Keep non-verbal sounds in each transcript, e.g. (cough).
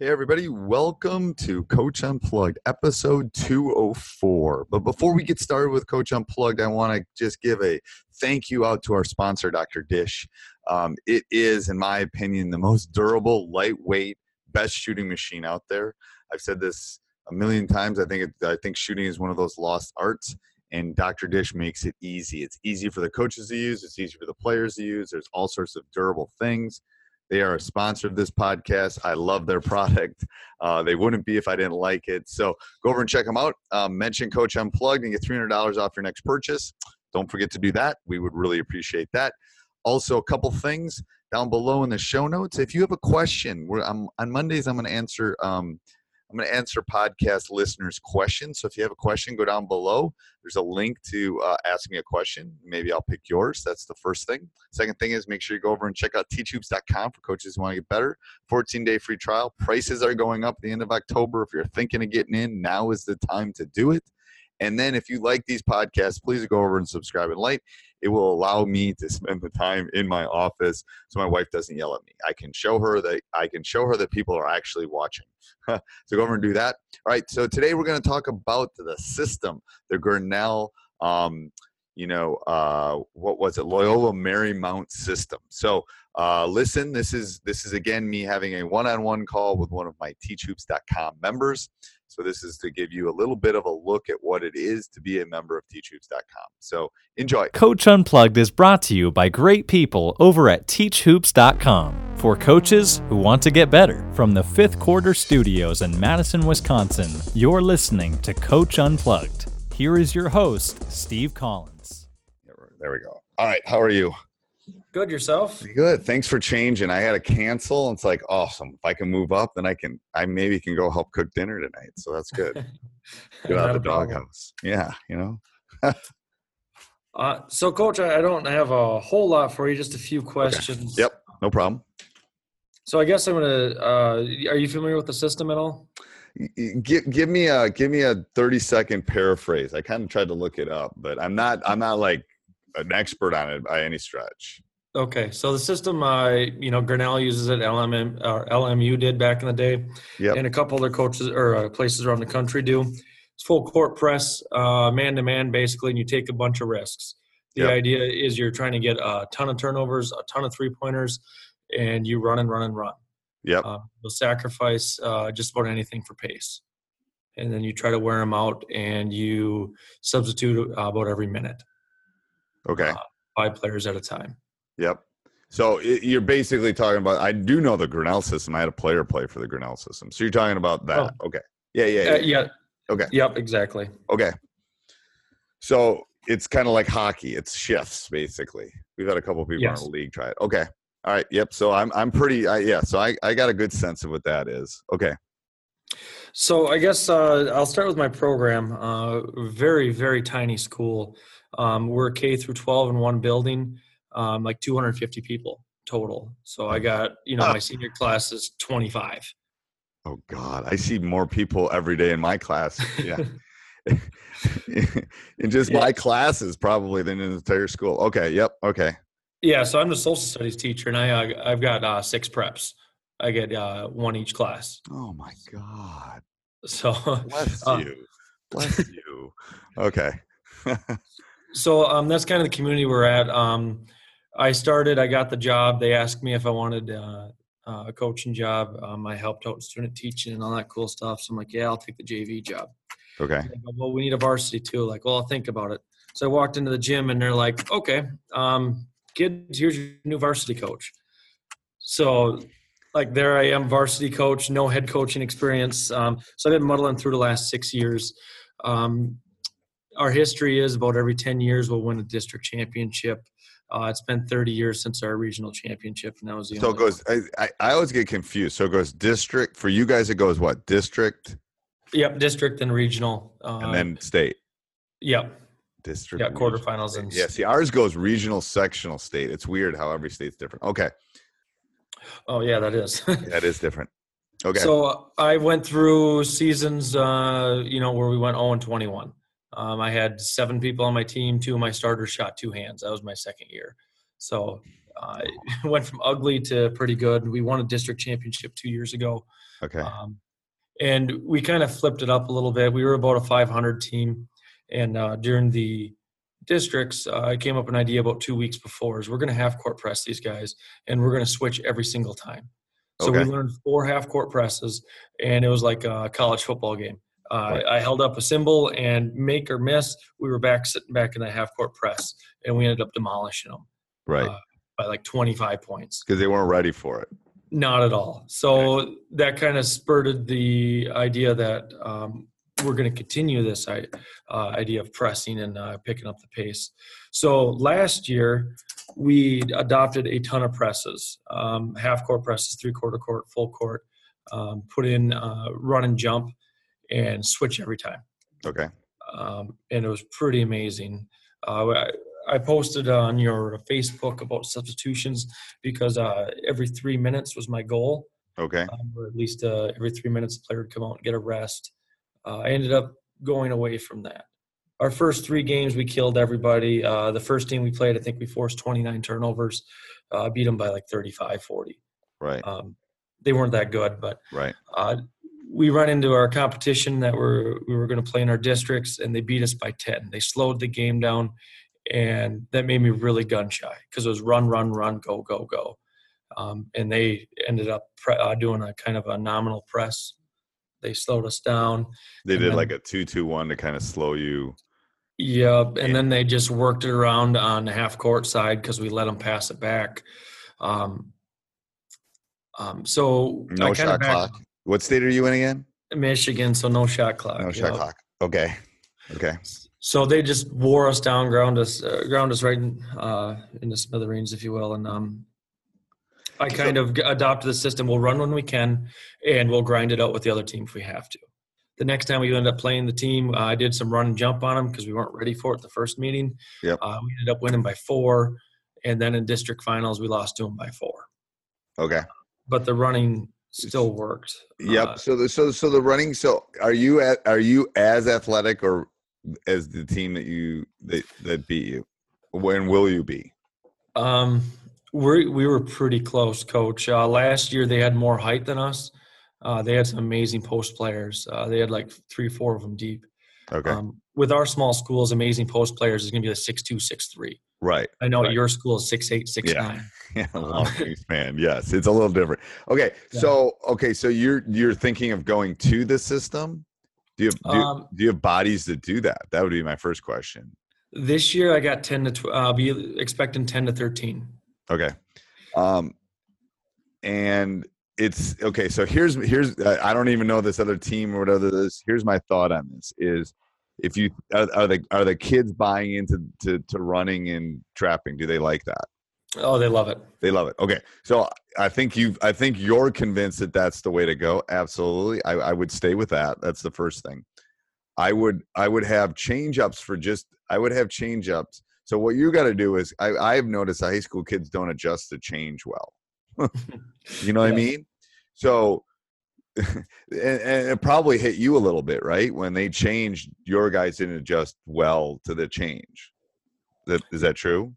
Hey, everybody, welcome to Coach Unplugged, episode 204. But before we get started with Coach Unplugged, I want to just give a thank you out to our sponsor, Dr. Dish. Um, it is, in my opinion, the most durable, lightweight, best shooting machine out there. I've said this a million times. I think it, I think shooting is one of those lost arts, and Dr. Dish makes it easy. It's easy for the coaches to use. It's easy for the players to use. There's all sorts of durable things. They are a sponsor of this podcast. I love their (laughs) product. Uh, they wouldn't be if I didn't like it. So go over and check them out. Um, mention Coach Unplugged and get $300 off your next purchase. Don't forget to do that. We would really appreciate that. Also, a couple things down below in the show notes. If you have a question, on Mondays, I'm going to answer. Um, I'm going to answer podcast listeners' questions. So if you have a question, go down below. There's a link to uh, ask me a question. Maybe I'll pick yours. That's the first thing. Second thing is make sure you go over and check out teachhoops.com for coaches who want to get better. 14 day free trial. Prices are going up at the end of October. If you're thinking of getting in, now is the time to do it. And then if you like these podcasts, please go over and subscribe and like. It will allow me to spend the time in my office so my wife doesn't yell at me. I can show her that I can show her that people are actually watching. (laughs) so go over and do that. All right. So today we're going to talk about the system, the Grinnell um, you know, uh, what was it, Loyola Marymount system. So uh, listen, this is this is again me having a one-on-one call with one of my teachhoops.com members. So this is to give you a little bit of a look at what it is to be a member of teachhoops.com. So enjoy. Coach Unplugged is brought to you by great people over at teachhoops.com for coaches who want to get better. From the fifth quarter studios in Madison, Wisconsin, you're listening to Coach Unplugged. Here is your host, Steve Collins. There we go. All right, how are you? Good yourself. Good. Thanks for changing. I had to cancel. It's like awesome. If I can move up, then I can. I maybe can go help cook dinner tonight. So that's good. (laughs) Get out the doghouse. Yeah, you know. uh, so, coach, I don't have a whole lot for you. Just a few questions. Okay. Yep. No problem. So I guess I'm gonna. Uh, are you familiar with the system at all? Give, give me a give me a 30 second paraphrase. I kind of tried to look it up, but I'm not I'm not like an expert on it by any stretch. Okay, so the system, uh, you know, Grinnell uses it. LMM or LMU did back in the day, yep. and a couple other coaches or uh, places around the country do. It's full court press, man to man, basically, and you take a bunch of risks. The yep. idea is you're trying to get a ton of turnovers, a ton of three pointers, and you run and run and run. Yep. Uh, you'll sacrifice uh, just about anything for pace, and then you try to wear them out, and you substitute uh, about every minute. Okay. Uh, five players at a time. Yep. So it, you're basically talking about. I do know the Grinnell system. I had a player play for the Grinnell system. So you're talking about that. Oh. Okay. Yeah, yeah, yeah. Uh, yeah. Okay. Yep. Exactly. Okay. So it's kind of like hockey. It's shifts basically. We've had a couple people yes. in the league try it. Okay. All right. Yep. So I'm I'm pretty. I, yeah. So I I got a good sense of what that is. Okay. So I guess uh, I'll start with my program. Uh, very very tiny school. Um, we're K through 12 in one building, um, like 250 people total. So I got, you know, my senior class is 25. Oh God, I see more people every day in my class. Yeah. (laughs) (laughs) in just Yeah. my classes, probably than in the entire school. Okay. Yep. Okay. Yeah, so I'm the social studies teacher, and I uh, I've got uh, six preps. I get uh, one each class. Oh my God. So Bless Uh, you. Bless you. Okay. (laughs) so um, that's kind of the community we're at. Um, I started. I got the job. They asked me if I wanted uh, uh, a coaching job. Um, I helped out student teaching and all that cool stuff. So I'm like, yeah, I'll take the JV job. Okay. Go, well, we need a varsity too. Like, well, I'll think about it. So I walked into the gym and they're like, okay, um, kids, here's your new varsity coach. So, like, there I am, varsity coach, no head coaching experience. Um, so I've been muddling through the last six years. Um, our history is about every 10 years we'll win a district championship. Uh, it's been 30 years since our regional championship, and that was the So it goes. I, I, I always get confused. So it goes district for you guys. It goes what district Yep, district and regional. Uh, and then state. yep, District. yeah, regional, quarterfinals and Yeah. See, ours goes regional, sectional, state. It's weird how every state's different. Okay. oh yeah, that is. (laughs) That is different. Okay. So I went through seasons, uh, you know, where we went 0 and 21. Um, I had seven people on my team. Two of my starters shot two hands. That was my second year. So uh, I (laughs) went from ugly to pretty good. We won a district championship two years ago. okay. Um, and we kind of flipped it up a little bit. We were about a 500 team. And uh, during the districts, uh, I came up with an idea about two weeks before is we're going to half court press these guys and we're going to switch every single time. So Okay. we learned four half court presses and it was like a college football game. Uh. I held up a symbol and make or miss, we were back sitting back in the half court press and we ended up demolishing them right. uh, by like 25 points. Because they weren't ready for it. Not at all. So that kind of spurred the idea that um, we're going to continue this uh, idea of pressing and uh, picking up the pace. So last year, we adopted a ton of presses um, half court presses, three quarter court, full court, um, put in uh, run and jump, and switch every time Okay. um, and it was pretty amazing. Uh, I, I posted on your Facebook about substitutions because uh, every three minutes was my goal, Okay. um, or at least uh, every three minutes the player would come out and get a rest. Uh, I ended up going away from that. Our first three games, we killed everybody. Uh, the first team we played, I think we forced 29 turnovers, uh, beat them by like 35, 40. Right. Um, they weren't that good, but Right. We run into our competition that we're, we were going to play in our districts, and they beat us by 10. They slowed the game down, and that made me really gun shy because it was run, run, run, go, go, go. Um, and they ended up pre- uh, doing a kind of a nominal press. They slowed us down. They did then- like a two-two-one to kind of slow you. Yep. And then they just worked it around on the half court side because we let them pass it back. Um, um, so No shot backed- clock. What state are you in again? Michigan, so no shot clock. No shot clock. Okay. Okay. So they just wore us down, ground us, uh, ground us right in, uh, into smithereens, if you will. And um, I kind of g- adopted the system. We'll run when we can, and we'll grind it out with the other team if we have to. The next time we ended up playing the team, uh, I did some run and jump on them because we weren't ready for it the first meeting. Yep. Uh, we ended up winning by four, and then in district finals we lost to them by four. Okay. But the running still worked. Yep. Uh, so the so so the running. So are you at are you as athletic or as the team that you that that beat you? When will you be? Um, we we were pretty close, Coach. Uh, last year they had more height than us. Uh, they had some amazing post players. Uh, they had like three, four of them deep. Okay. Um, with our small schools, amazing post players is going to be like six two, six three. right. I know Right. your school is six eight, six Yeah. nine. (laughs) Yeah. Uh, Long wingspan. Yes. It's a little different. Okay. Yeah. So okay. So you're you're thinking of going to the system. Do you have, do, Um, do you have bodies to do that? That would be my first question. This year I got ten to. Tw- I'll be expecting ten to thirteen. Okay. Um, and it's okay. So here's here's I don't even know this other team or whatever this. Here's my thought on this: is if you are, are the are the kids buying into to, to running and trapping? Do they like that? Oh, they love it. They love it. Okay, so I think you I think you're convinced that that's the way to go. Absolutely, I, I would stay with that. That's the first thing. I would I would have change ups for just I would have change ups So what you got to do is, I, I've noticed high school kids don't adjust to change well. (laughs) you know what I mean? So, (laughs) and, and it probably hit you a little bit, right? When they changed, your guys didn't adjust well to the change. That is that true?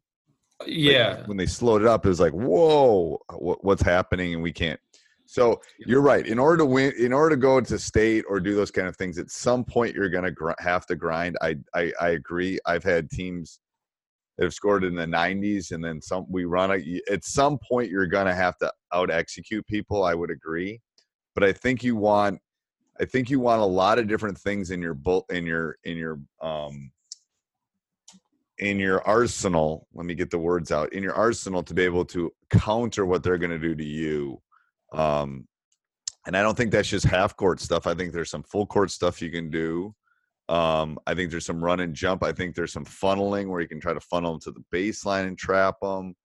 Like, Yeah. when they slowed it up, it was like, whoa, what, what's happening? And we can't. So you're right. In order to win, in order to go to state or do those kind of things, at some point you're going to gr- have to grind. I, I I agree. I've had teams that have scored in the 90s, and then some. We run a, at some point you're going to have to out execute people. I would agree, but I think you want. I think you want a lot of different things in your bull in your in your um in your arsenal let me get the words out in your arsenal to be able to counter what they're going to do to you um and i don't think that's just half court stuff i think there's some full court stuff you can do um i think there's some run and jump i think there's some funneling where you can try to funnel them to the baseline and trap them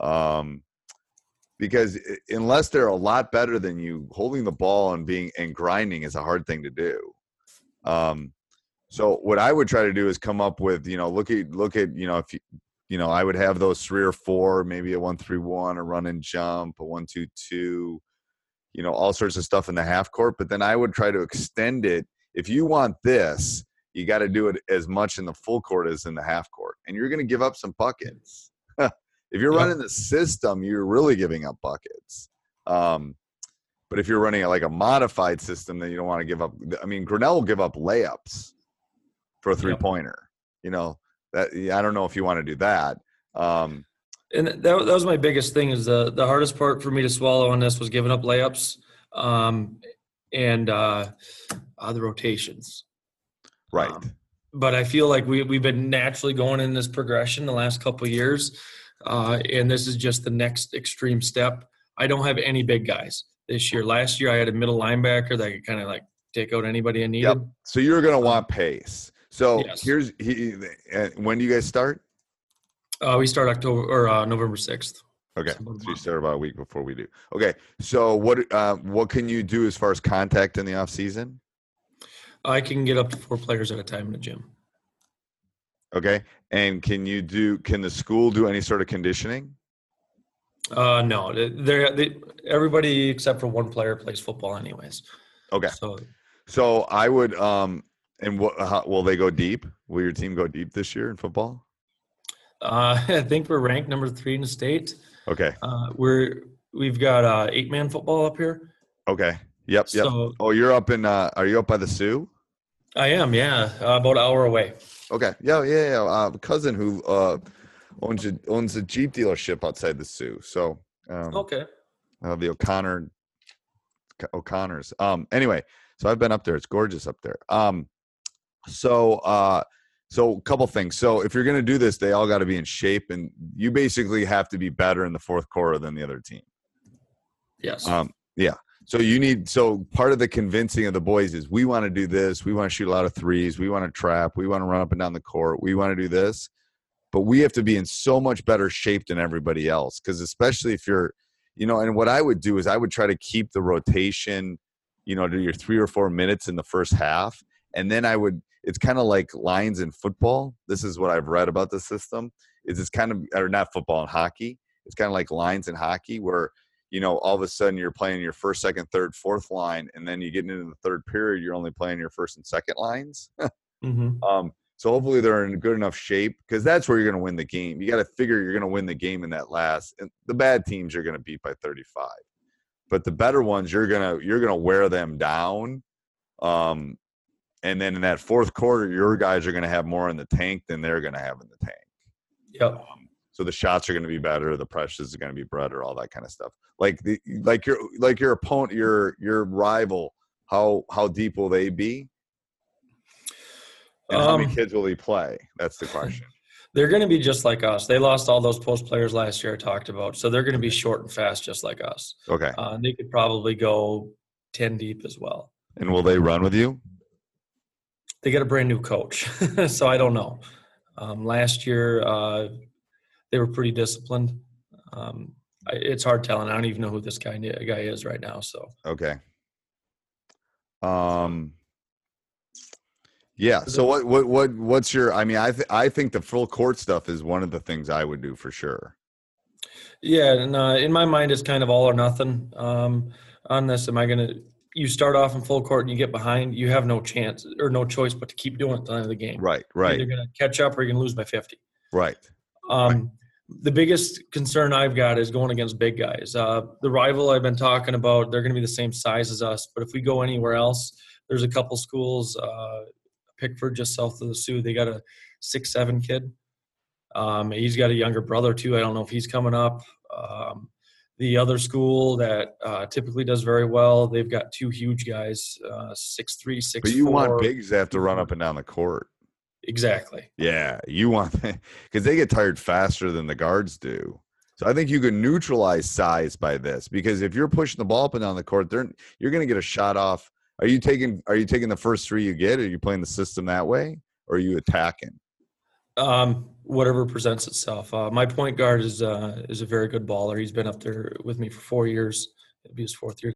um because unless they're a lot better than you holding the ball and being and grinding is a hard thing to do um so what I would try to do is come up with, you know, look at look at, you know, if you you know, I would have those three or four, maybe a one three one, a run and jump, a one two two, you know, all sorts of stuff in the half court. But then I would try to extend it. If you want this, you got to do it as much in the full court as in the half court, and you're going to give up some buckets. (laughs) if you're Yeah. running the system, you're really giving up buckets. Um, but if you're running like a modified system, then you don't want to give up. I mean, Grinnell will give up layups for a three pointer. You know that I don't know if you want to do that. Um, and that, that was my biggest thing is the the hardest part for me to swallow on this was giving up layups um, and uh, uh, the rotations. right. Um, but I feel like we we've been naturally going in this progression the last couple of years, uh, and this is just the next extreme step. I don't have any big guys this year. Last year I had a middle linebacker that could kind of like take out anybody I needed. Yep. So you're going to want pace. So Yes. here's he, when do you guys start? Uh, we start October or uh, November sixth. Okay, It's about a so you start about a week before we do. Okay, so what uh, what can you do as far as contact in the off season? I can get up to four players at a time in the gym. Okay, and can you do? Can the school do any sort of conditioning? Uh, no, they're, they everybody except for one player plays football, anyways. Okay, So so I would um, and what how, will they go deep? Will your team go deep this year in football? uh, (laughs) I think we're ranked number three in the state. Okay, Uh, we're we've got uh, eight man football up here. okay, yep, yep. So Oh, you're up in? Uh, are you up by the Soo? I am, yeah, uh, about an hour away. Okay. Yeah, yeah, yeah. Uh, a cousin who uh, owns a owns a Jeep dealership outside the Soo. So um, Okay. uh, the O'Connor O'Connors. Um, anyway, so I've been up there. It's gorgeous up there. Um, so uh, so a couple things. So if you're gonna do this, they all got to be in shape, and you basically have to be better in the fourth quarter than the other team. Yes. Um, yeah. So you need so part of the convincing of the boys is we want to do this. We want to shoot a lot of threes. We want to trap. We want to run up and down the court. We want to do this, but we have to be in so much better shape than everybody else. Because especially if you're, you know, and what I would do is I would try to keep the rotation, you know, to your three or four minutes in the first half, and then I would. It's kind of like lines in football. This is what I've read about the system. Is it's kind of or not football and hockey. It's kind of like lines in hockey where you know, all of a sudden you're playing your first, second, third, fourth line, and then you get into the third period, you're only playing your first and second lines. (laughs) hmm um, so hopefully they're in good enough shape because that's where you're going to win the game. You got to figure you're going to win the game in that last. And the bad teams you're going to beat by 35, but the better ones you're gonna you're gonna wear them down. Um, and then in that fourth quarter, your guys are going to have more in the tank than they're going to have in the tank. Yep. So the shots are going to be better, the pressures are going to be better, all that kind of stuff. Like the like your like your opponent, your your rival. How how deep will they be? And how many Um, kids will he play? That's the question. (laughs) They're going to be just like us. They lost all those post players last year. I talked about, so they're going to be short and fast, just like us. Okay. Uh, they could probably go ten deep as well. And will they run with you? They got a brand new coach, (laughs) so I don't know. Um, last year, uh, they were pretty disciplined. Um, I, it's hard telling. I don't even know who this guy guy is right now. So Okay. Um Yeah. So what what what what's your? I mean, I th- I think the full court stuff is one of the things I would do for sure. Yeah, and uh, in my mind, it's kind of all or nothing um, on this. Am I going to? You start off in full court and you get behind, you have no chance or no choice but to keep doing it the end of the game. Right. Right. You're going to catch up or you're going to lose by 50. Right. Um, The biggest concern I've got is going against big guys. Uh, the rival I've been talking about, they're going to be the same size as us. But if we go anywhere else, there's a couple schools, uh, Pickford just south of the Soo. They got a six seven kid. Um, he's got a younger brother too. I don't know if he's coming up. Um, the other school that uh, typically does very well, they've got two huge guys, uh, six three, six. But you want bigs that have to run up and down the court. Exactly. Yeah, you want (laughs) because they get tired faster than the guards do. So I think you can neutralize size by this because if you're pushing the ball up and down the court, they're, you're going to get a shot off. Are you taking Are you taking the first three you get? Are you playing the system that way, or are you attacking? Um, whatever presents itself. Uh, my point guard is uh, is a very good baller. He's been up there with me for four years. It'll be his fourth year.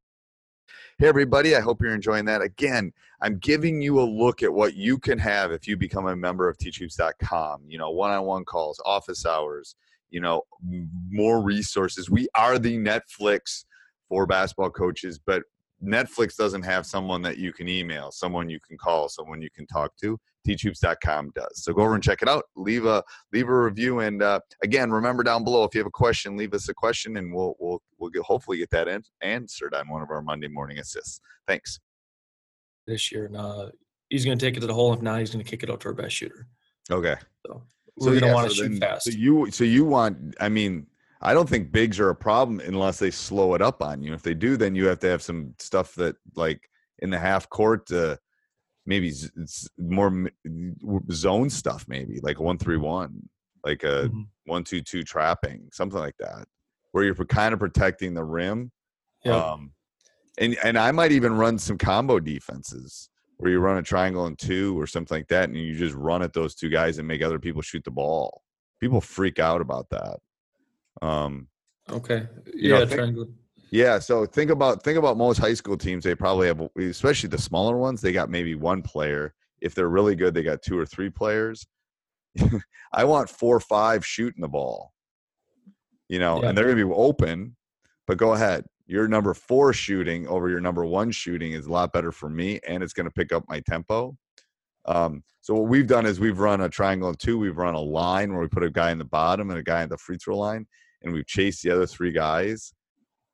Hey, everybody, I hope you're enjoying that. Again, I'm giving you a look at what you can have if you become a member of teachhoops.com. You know, one on one calls, office hours, you know, more resources. We are the Netflix for basketball coaches, but Netflix doesn't have someone that you can email, someone you can call, someone you can talk to. Teachhoops.com does. So go over and check it out. Leave a leave a review, and uh, again, remember down below if you have a question, leave us a question, and we'll we'll we'll get, hopefully get that an- answered on one of our Monday morning assists. Thanks. this year, and uh, he's going to take it to the hole. If not, he's going to kick it out to our best shooter. Okay. So we're going to yeah, want to so shoot then- fast. So you so you want? I mean, I don't think bigs are a problem unless they slow it up on you. If they do, then you have to have some stuff that like in the half court. Uh, maybe z- it's more m- zone stuff, maybe like one three one, like a Mhm. one two two trapping, something like that, where you're kind of protecting the rim. Yeah. Um, and and I might even run some combo defenses where you run a triangle and two or something like that, and you just run at those two guys and make other people shoot the ball. People freak out about that. Um, okay. you know, Yeah, think- triangle. Yeah, so think about think about most high school teams. They probably have, especially the smaller ones. They got maybe one player. If they're really good, they got two or three players. (laughs) I want four or five shooting the ball. You know, Yeah. and they're going to be open. But go ahead. Your number four shooting over your number one shooting is a lot better for me, and it's going to pick up my tempo. Um, so what we've done is we've run a triangle and two. We've run a line where we put a guy in the bottom and a guy at the free throw line, and we've chased the other three guys.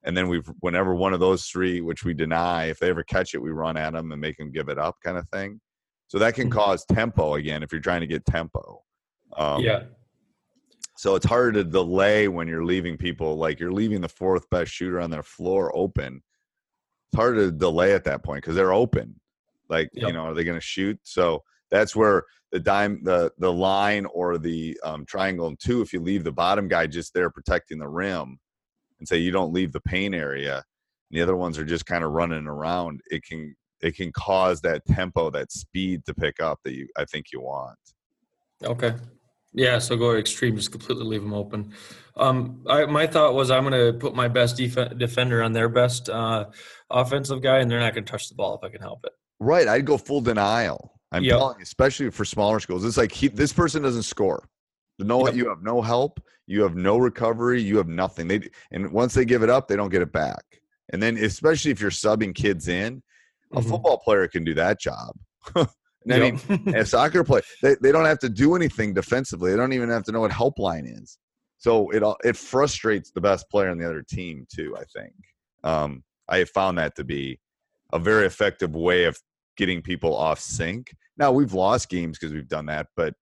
And then we've whenever one of those three, which we deny, if they ever catch it, we run at them and make them give it up, kind of thing. So that can Mhm. cause tempo again if you're trying to get tempo. Um, yeah. so it's harder to delay when you're leaving people like you're leaving the fourth best shooter on their floor open. It's hard to delay at that point because they're open. Like you know, are they going to shoot? So that's where the dime, the the line or the um, triangle and two. If you leave the bottom guy just there protecting the rim, and say you don't leave the pain area, and the other ones are just kind of running around, it can it can cause that tempo, that speed to pick up that you I think you want. Okay. Yeah, so go extreme, just completely leave them open. Um, I, my thought was I'm going to put my best def- defender on their best uh, offensive guy, and they're not going to touch the ball if I can help it. Right, I'd go full denial. I'm Yep. telling you, especially for smaller schools. It's like he, this person doesn't score. No, Yep. you have no help. You have no recovery. You have nothing. They and once they give it up, they don't get it back. And then, especially if you're subbing kids in, a Mhm. football player can do that job. (laughs) And I mean, a soccer player, they, they don't have to do anything defensively. They don't even have to know what help line is. So it all- it frustrates the best player on the other team too. I think um, I have found that to be a very effective way of getting people off sync. Now we've lost games because we've done that, but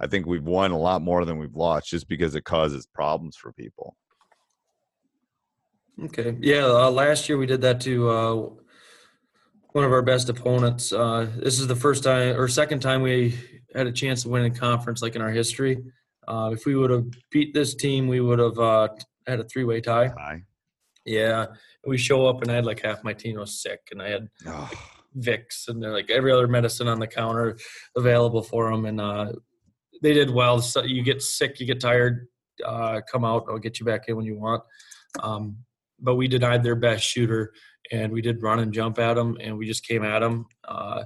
I think we've won a lot more than we've lost just because it causes problems for people. Okay. Yeah. Uh, last year we did that to uh, one of our best opponents. Uh, this is the first time or second time we had a chance to win a conference like in our history. Uh, if we would have beat this team, we would have uh, had a three-way tie. Hi. Yeah. We show up and I had like half my team was sick, and I had Oh, Vicks and they're like every other medicine on the counter available for them, and uh, they did well. So you get sick, you get tired, uh, come out. I'll get you back in when you want. Um, but we denied their best shooter, and we did run and jump at them, and we just came at them. Uh,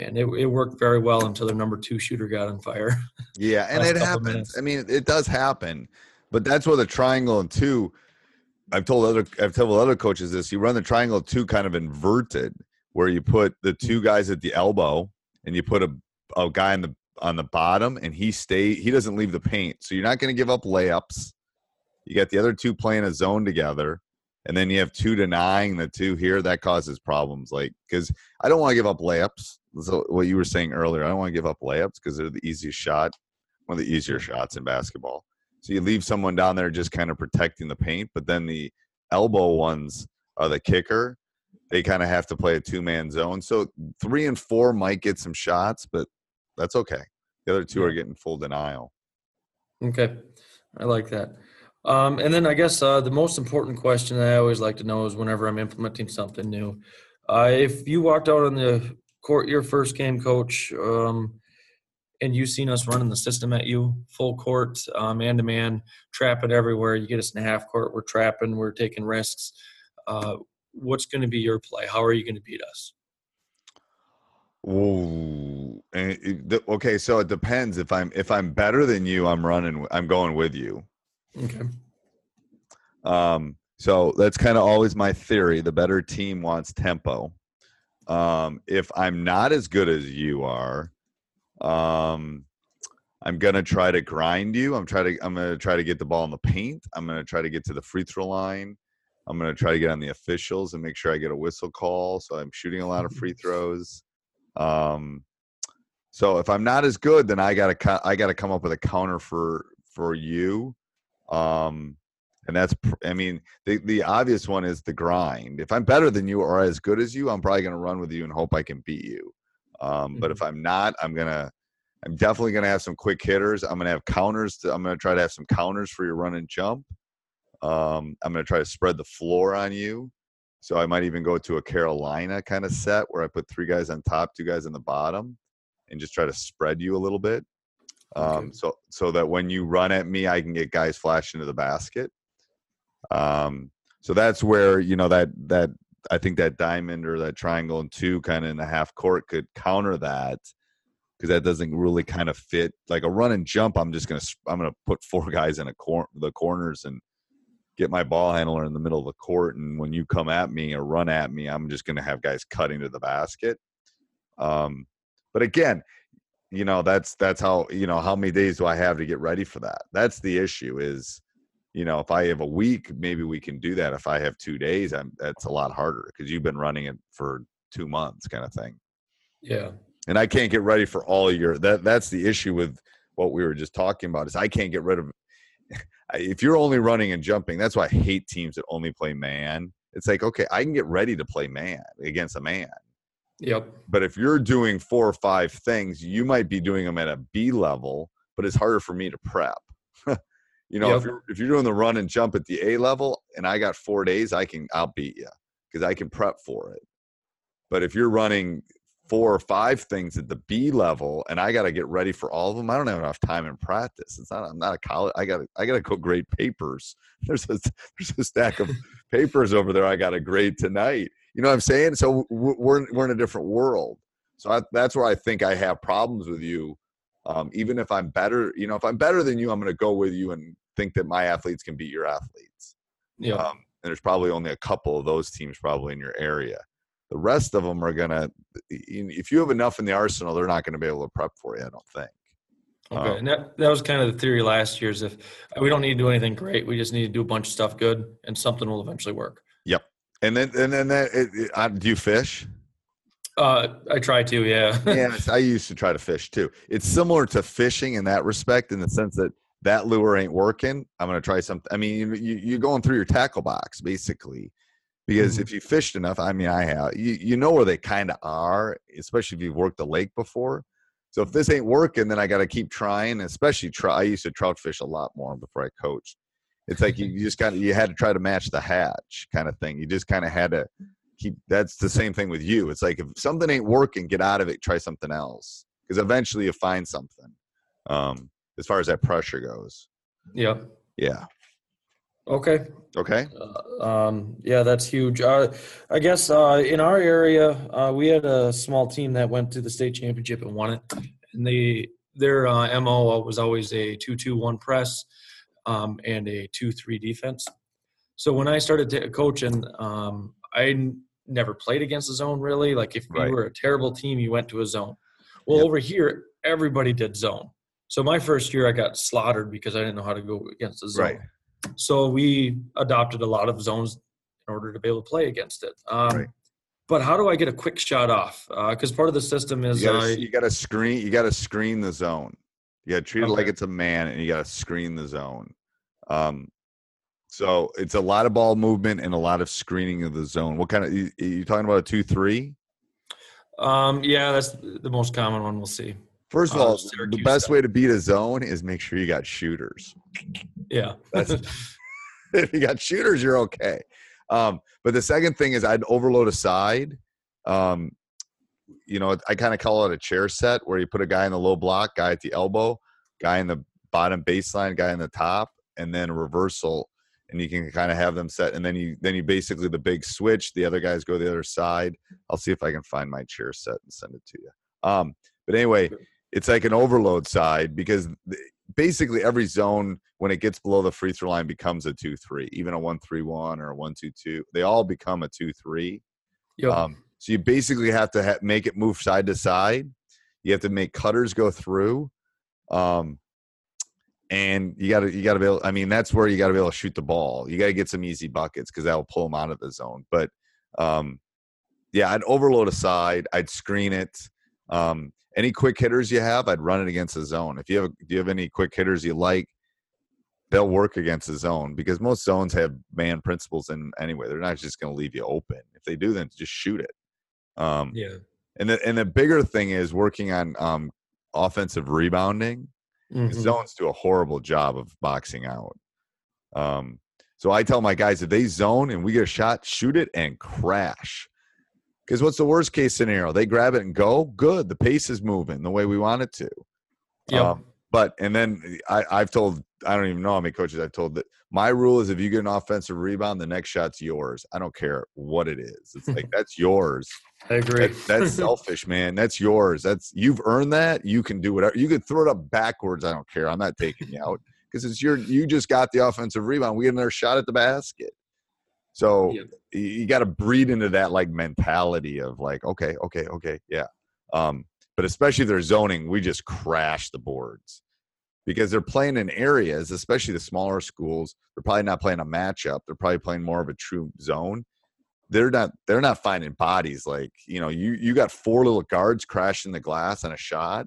and it, it worked very well until their number two shooter got on fire. (laughs) Yeah, and it happens. minutes. I mean, it does happen, but that's where the triangle and two. I've told other I've told other coaches this. You run the triangle two kind of inverted, where you put the two guys at the elbow, and you put a a guy in the on the bottom, and he stay he doesn't leave the paint, so you're not going to give up layups. You got the other two playing a zone together, and then you have two denying the two here. That causes problems, like because I don't want to give up layups. So what you were saying earlier, I don't want to give up layups because they're the easiest shot, one of the easier shots in basketball. So you leave someone down there just kind of protecting the paint, but then the elbow ones are the kicker. They kind of have to play a two man zone. So three and four might get some shots, but that's okay. The other two are getting full denial. Okay, I like that. Um, and then I guess uh, the most important question that I always like to know is whenever I'm implementing something new, uh, if you walked out on the court your first game, coach, um, and you seen us running the system at you, full court, man to man, trapping everywhere. You get us in a half court, we're trapping, we're taking risks. Uh, what's going to be your play? How are you going to beat us? Ooh. And it- the- okay, so it depends. If I'm if I'm better than you, I'm running. I'm going with you. Okay. Um, so that's kind of always my theory. The better team wants tempo. Um, if I'm not as good as you are, um, I'm gonna try to grind you. I'm try to I'm gonna try to get the ball in the paint. I'm gonna try to get to the free throw line. I'm gonna try to get on the officials and make sure I get a whistle call. So I'm shooting a lot of free (laughs) throws. Um, so if I'm not as good, then I gotta I gotta come up with a counter for for you. Um, and that's I mean the the obvious one is the grind. If I'm better than you or as good as you, I'm probably gonna run with you and hope I can beat you. Um, but if I'm not, I'm gonna I'm definitely gonna have some quick hitters. I'm gonna have counters. To, I'm gonna try to have some counters for your run and jump. Um, I'm gonna try to spread the floor on you. So I might even go to a Carolina kind of set where I put three guys on top, two guys on the bottom, and just try to spread you a little bit. Um, Okay. so so that when you run at me, I can get guys flash into the basket. Um, so that's where you know that that I think that diamond or that triangle and two kind of in the half court could counter that because that doesn't really kind of fit like a run and jump. I'm just gonna I'm gonna put four (laughs) guys in a cor- the corners and get my ball handler in the middle of the court. And when you come at me or run at me, I'm just gonna have guys cutting to the basket. Um, but again, you know that's that's how you know how many days do I have to get ready for that? That's the issue. Is you know if I have a week, maybe we can do that. If I have two days, I'm that's a lot harder because you've been running it for two months, kind of thing Yeah. and I can't get ready for all your that that's the issue with what we were just talking about is I can't get rid of if you're only running and jumping that's why I hate teams that only play man. It's like okay I can get ready to play man against a man. Yep. but if you're doing four or five things you might be doing them at a B level but it's harder for me to prep. (laughs) You know if you're if you're doing the run and jump at the A level and I got 4 days I can I'll beat you because I can prep for it. But if you're running four or five things at the B level and I got to get ready for all of them, I don't have enough time in practice. It's not, I'm not a college. I got to, I got to go grade papers. (laughs) There's a, there's a stack of papers over there. I got to grade tonight. You know what I'm saying? So we're, we're in a different world. So I, that's where I think I have problems with you. Um, even if I'm better, you know, if I'm better than you, I'm going to go with you and think that my athletes can beat your athletes. Yep. Um, and there's probably only a couple of those teams probably in your area. The rest of them are gonna. If you have enough in the arsenal, they're not going to be able to prep for you. I don't think. Okay, Um, and that, that was kind of the theory last year. Is if we don't need to do anything great, we just need to do a bunch of stuff good, and something will eventually work. Yep. And then and then that. It, it, uh, do you fish? Uh, I try to, yeah. yes, (laughs) I used to try to fish too. It's similar to fishing in that respect, in the sense that that lure ain't working. I'm going to try something. I mean, you, you, you're going through your tackle box basically, because Mhm. if you fished enough, I mean, I have. You you know where they kind of are, especially if you've worked the lake before. So if this ain't working, then I got to keep trying. Especially try. I used to trout fish a lot more before I coached. It's like you, (laughs) just of you had to try to match the hatch kind of thing. You just kind of had to keep. That's the same thing with you. It's like if something ain't working, get out of it. Try something else because eventually you find something. Um, as far as that pressure goes, yep. yeah. Okay. Okay. Uh, um, yeah, that's huge. Uh, I guess uh, in our area, uh, we had a small team that went to the state championship and won it. And they their uh, mo was always a two-two-one press um, and a two-three defense. So when I started t- coaching, um, I n- never played against the zone really. Like if Right. you were a terrible team, you went to a zone. Well, Yep. over here, everybody did zone. So my first year, I got slaughtered because I didn't know how to go against the zone. Right. So we adopted a lot of zones in order to be able to play against it. Um, Right. But how do I get a quick shot off? Because part of the system is You uh, gotta, gotta screen. You gotta screen the zone. You gotta treat it like it's a man, and you gotta screen the zone. Um, so it's a lot of ball movement and a lot of screening of the zone. What kind of you, you talking about a two three? um, yeah, that's the most common one we'll see. First of Uh, all, the best style. way to beat a zone is make sure you got shooters. Yeah, That's- (laughs) (laughs) if you got shooters, you're okay. Um, but the second thing is I'd overload a side. Um, you know, I kind of call it a chair set where you put a guy in the low block, guy at the elbow, guy in the bottom baseline, guy in the top, and then a reversal. And you can kind of have them set, and then you then you basically the big switch. The other guys go the other side. I'll see if I can find my chair set and send it to you. Um, but anyway, it's like an overload side because basically every zone when it gets below the free throw line becomes a two three, even a one three one or a one two two. They all become a two three. Yep. Um, so you basically have to ha- make it move side to side. You have to make cutters go through, um, and you got to you got to be able. I mean, that's where you got to be able to shoot the ball. You got to get some easy buckets because that will pull them out of the zone. But um, yeah, I'd overload a side. I'd screen it. Um, any quick hitters you have, I'd run it against the zone. If you have, do you have any quick hitters you like? They'll work against the zone because most zones have man principles in anyway. They're not just going to leave you open. If they do, then just shoot it. Um, yeah. and the and the bigger thing is working on um, offensive rebounding. Mhm. Zones do a horrible job of boxing out. Um, so I tell my guys if they zone and we get a shot, shoot it and crash. Because what's the worst case scenario? They grab it and go. Good. The pace is moving the way we want it to. Yeah. Um, but and then I, I've told I don't even know how many coaches I've told that my rule is if you get an offensive rebound, the next shot's yours. I don't care what it is. It's like (laughs) that's yours. I agree. That, that's (laughs) selfish, man. That's yours. That's you've earned that. You can do whatever. You could throw it up backwards. I don't care. I'm not taking you out because it's your. You just got the offensive rebound. We get another shot at the basket. So Yep. you, you got to breed into that like mentality of like, okay, okay, okay, yeah. Um, but especially if they're zoning, we just crash the boards because they're playing in areas, especially the smaller schools. They're probably not playing a matchup. They're probably playing more of a true zone. They're not. They're not finding bodies like you know. You you got four little guards crashing the glass on a shot.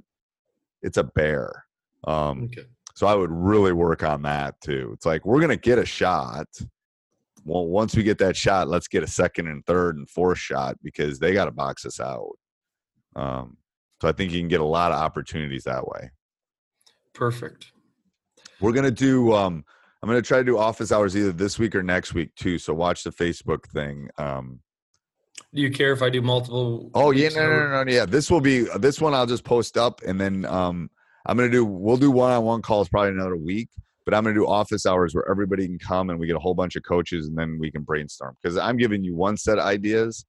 It's a bear. Um, okay. so I would really work on that too. It's like we're gonna get a shot. Well, once we get that shot, let's get a second and third and fourth shot because they got to box us out. Um, so I think you can get a lot of opportunities that way. Perfect. We're gonna do. Um, I'm gonna try to do office hours either this week or next week too. So watch the Facebook thing. Um, Do you care if I do multiple? Oh yeah, no, no, no, no, yeah. This will be this one. I'll just post up, and then um, I'm gonna do. We'll do one-on-one calls probably another week, but I'm gonna do office hours where everybody can come and we get a whole bunch of coaches, and then we can brainstorm. Because I'm giving you one set of ideas.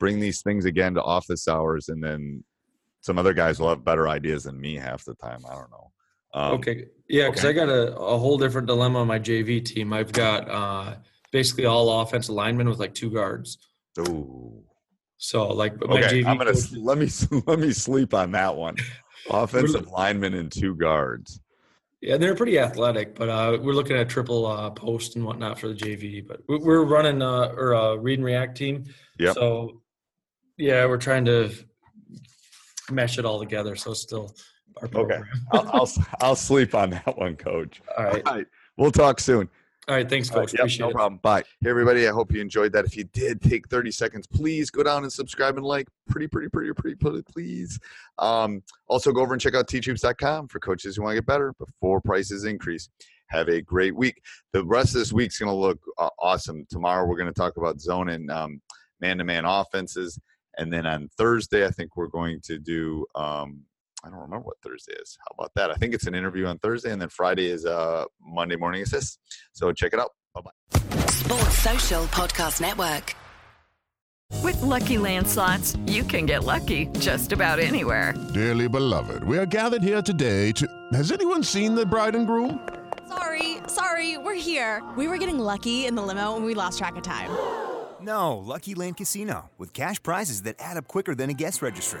Bring these things again to office hours, and then some other guys will have better ideas than me half the time. I don't know. Um, Okay. Yeah, because okay. I got a, a whole different dilemma on my JV team. I've got uh, basically all offensive linemen with like two guards. Ooh. So like my Okay, I'm gonna coach- let me (laughs) let me sleep on that one. (laughs) Offensive lineman and two guards. Yeah, they're pretty athletic, but uh, we're looking at triple uh, post and whatnot for the JV. But we- we're running uh, or a read and react team. Yep. So yeah, we're trying to mesh it all together. So it's still our Okay. I'll, I'll (laughs) I'll sleep on that one, Coach. All right. All right. We'll talk soon. All right. Thanks, coach. yep, Appreciate no it. problem. Bye. Hey, everybody. I hope you enjoyed that. If you did, take 30 seconds. Please go down and subscribe and like. Pretty, pretty, pretty, pretty, pretty, please. Um, also, go over and check out teachhoops.com for coaches who want to get better before prices increase. Have a great week. The rest of this week's going to look uh, awesome. Tomorrow, we're going to talk about zone and um, man-to-man offenses. And then on Thursday, I think we're going to do um, I don't remember what Thursday is. How about that? I think it's an interview on Thursday, and then Friday is uh, Monday morning assist. So check it out. Bye bye. Sports Social Podcast Network. With Lucky Land slots, you can get lucky just about anywhere. Dearly beloved, we are gathered here today to. Has anyone seen the bride and groom? Sorry, sorry, we're here. We were getting lucky in the limo and we lost track of time. No, Lucky Land Casino, with cash prizes that add up quicker than a guest registry.